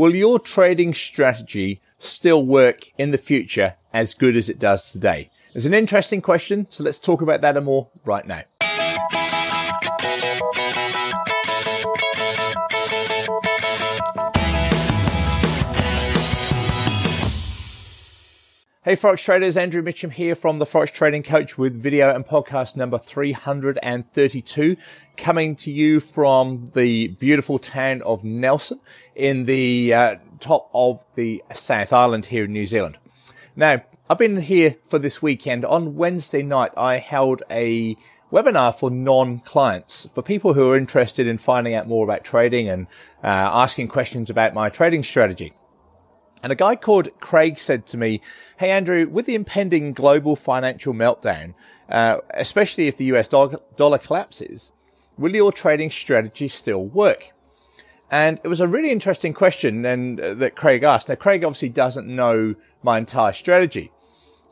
will your trading strategy still work in the future as good as it does today? It's an interesting question, so let's talk about that and more right now. Hey Forex traders, Andrew Mitchem here from the Forex Trading Coach with video and podcast number 332 coming to you from the beautiful town of Nelson in the uh, top of the South Island here in New Zealand. Now, I've been here for this weekend. On Wednesday night, I held a webinar for non-clients, for people who are interested in finding out more about trading and uh, asking questions about my trading strategy. And a guy called Craig said to me, Hey, Andrew, with the impending global financial meltdown, uh, especially if the US dollar collapses, will your trading strategy still work? And it was a really interesting question and uh, that Craig asked. Now, Craig obviously doesn't know my entire strategy,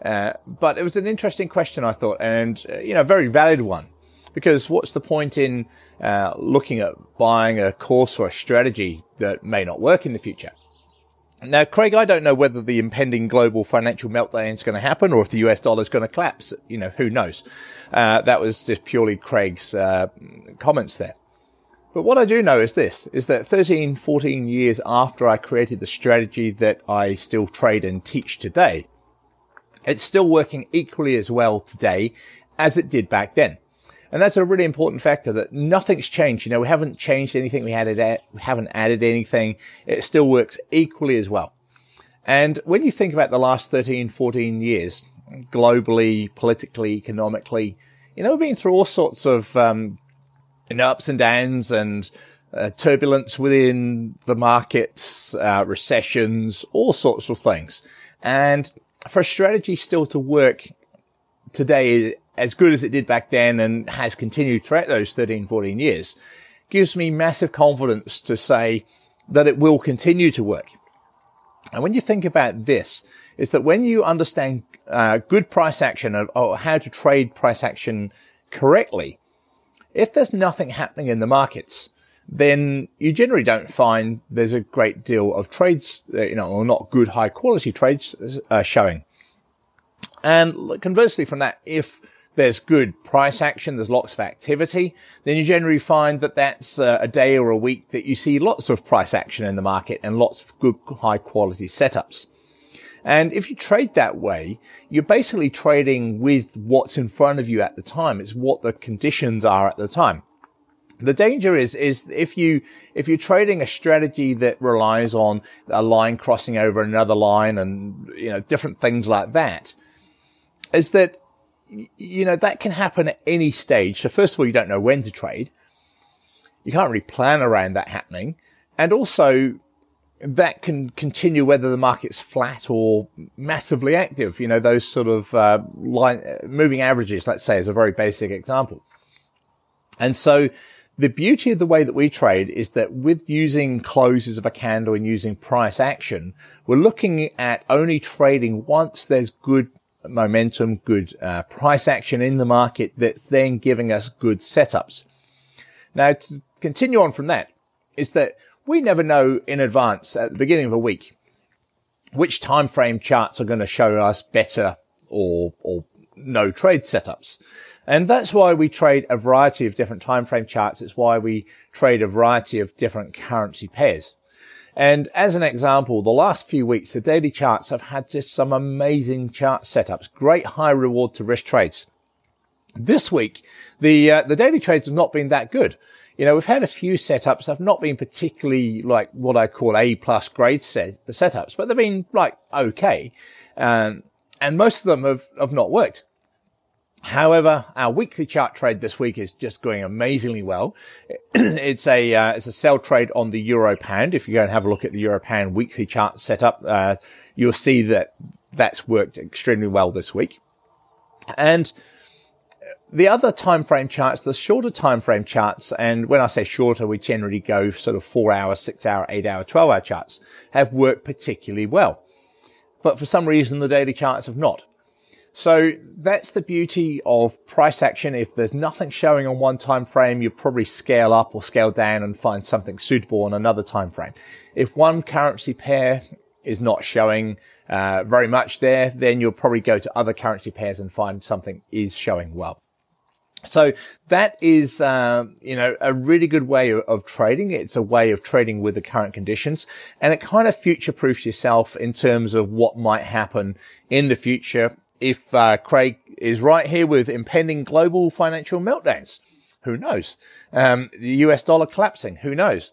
uh, but it was an interesting question, I thought, and, uh, you know, a very valid one. Because what's the point in uh, looking at buying a course or a strategy that may not work in the future? Now, Craig, I don't know whether the impending global financial meltdown is going to happen or if the US dollar is going to collapse. You know, who knows? Uh, that was just purely Craig's uh, comments there. But what I do know is this, is that 13, 14 years after I created the strategy that I still trade and teach today, it's still working equally as well today as it did back then. And that's a really important factor that nothing's changed. You know, we haven't changed anything. We added, we haven't added anything. It still works equally as well. And when you think about the last 13, 14 years, globally, politically, economically, you know, we've been through all sorts of, um, you know, ups and downs and uh, turbulence within the markets, uh, recessions, all sorts of things. And for a strategy still to work today as good as it did back then and has continued throughout those 13, 14 years gives me massive confidence to say that it will continue to work. And when you think about this, is that when you understand uh, good price action or, how to trade price action correctly, if there's nothing happening in the markets, then you generally don't find there's a great deal of trades, uh, you know, or not good high quality trades uh, showing. And conversely from that, if there's good price action, there's lots of activity, then you generally find that that's uh, a day or a week that you see lots of price action in the market and lots of good high quality setups. And if you trade that way, you're basically trading with what's in front of you at the time. It's what the conditions are at the time. The danger is, is if you, if you're trading a strategy that relies on a line crossing over another line and, you know, different things like that, is that you know, that can happen at any stage. So first of all, you don't know when to trade. You can't really plan around that happening. And also that can continue whether the market's flat or massively active. You know, those sort of, uh, line, moving averages, let's say is a very basic example. And so the beauty of the way that we trade is that with using closes of a candle and using price action, we're looking at only trading once there's good momentum, good uh, price action in the market that's then giving us good setups. Now, to continue on from that, is that we never know in advance at the beginning of a week which time frame charts are going to show us better or or no trade setups. And that's why we trade a variety of different time frame charts. It's why we trade a variety of different currency pairs. And as an example, the last few weeks, the daily charts have had just some amazing chart setups, great high reward to risk trades. This week, the, uh, the daily trades have not been that good. You know, we've had a few setups that have not been particularly like what I call A plus grade set, the setups, but they've been like okay. Um, and most of them have, have not worked. However, our weekly chart trade this week is just going amazingly well. it's a uh, it's a sell trade on the euro pound. If you go and have a look at the euro pound weekly chart setup, uh, you'll see that that's worked extremely well this week. And the other time frame charts, the shorter time frame charts, and when I say shorter, we generally go sort of four hour, six hour, eight hour, 12 hour charts have worked particularly well. But for some reason, the daily charts have not. So that's the beauty of price action. If there's nothing showing on one time frame, you probably scale up or scale down and find something suitable on another time frame. If one currency pair is not showing uh, very much there, then you'll probably go to other currency pairs and find something is showing well. So that is, um, you know, a really good way of, of, trading. It's a way of trading with the current conditions and it kind of future proofs yourself in terms of what might happen in the future if uh, Craig is right here with impending global financial meltdowns. Who knows? Um, the US dollar collapsing. Who knows?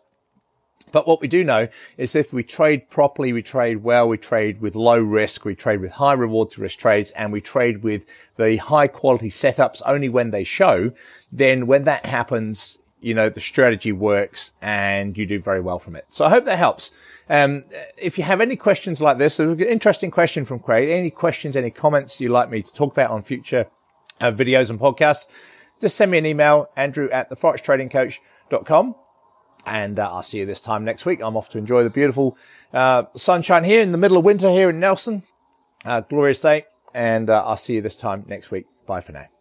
But what we do know is if we trade properly, we trade well, we trade with low risk, we trade with high reward to risk trades, and we trade with the high quality setups only when they show, then when that happens, you know, the strategy works and you do very well from it. So I hope that helps. Um, if you have any questions like this, an interesting question from Craig, any questions, any comments you'd like me to talk about on future uh, videos and podcasts, just send me an email, andrew at theforextradingcoach.com and uh, I'll see you this time next week. I'm off to enjoy the beautiful uh, sunshine here in the middle of winter here in Nelson. Uh, glorious day. And uh, I'll see you this time next week. Bye for now.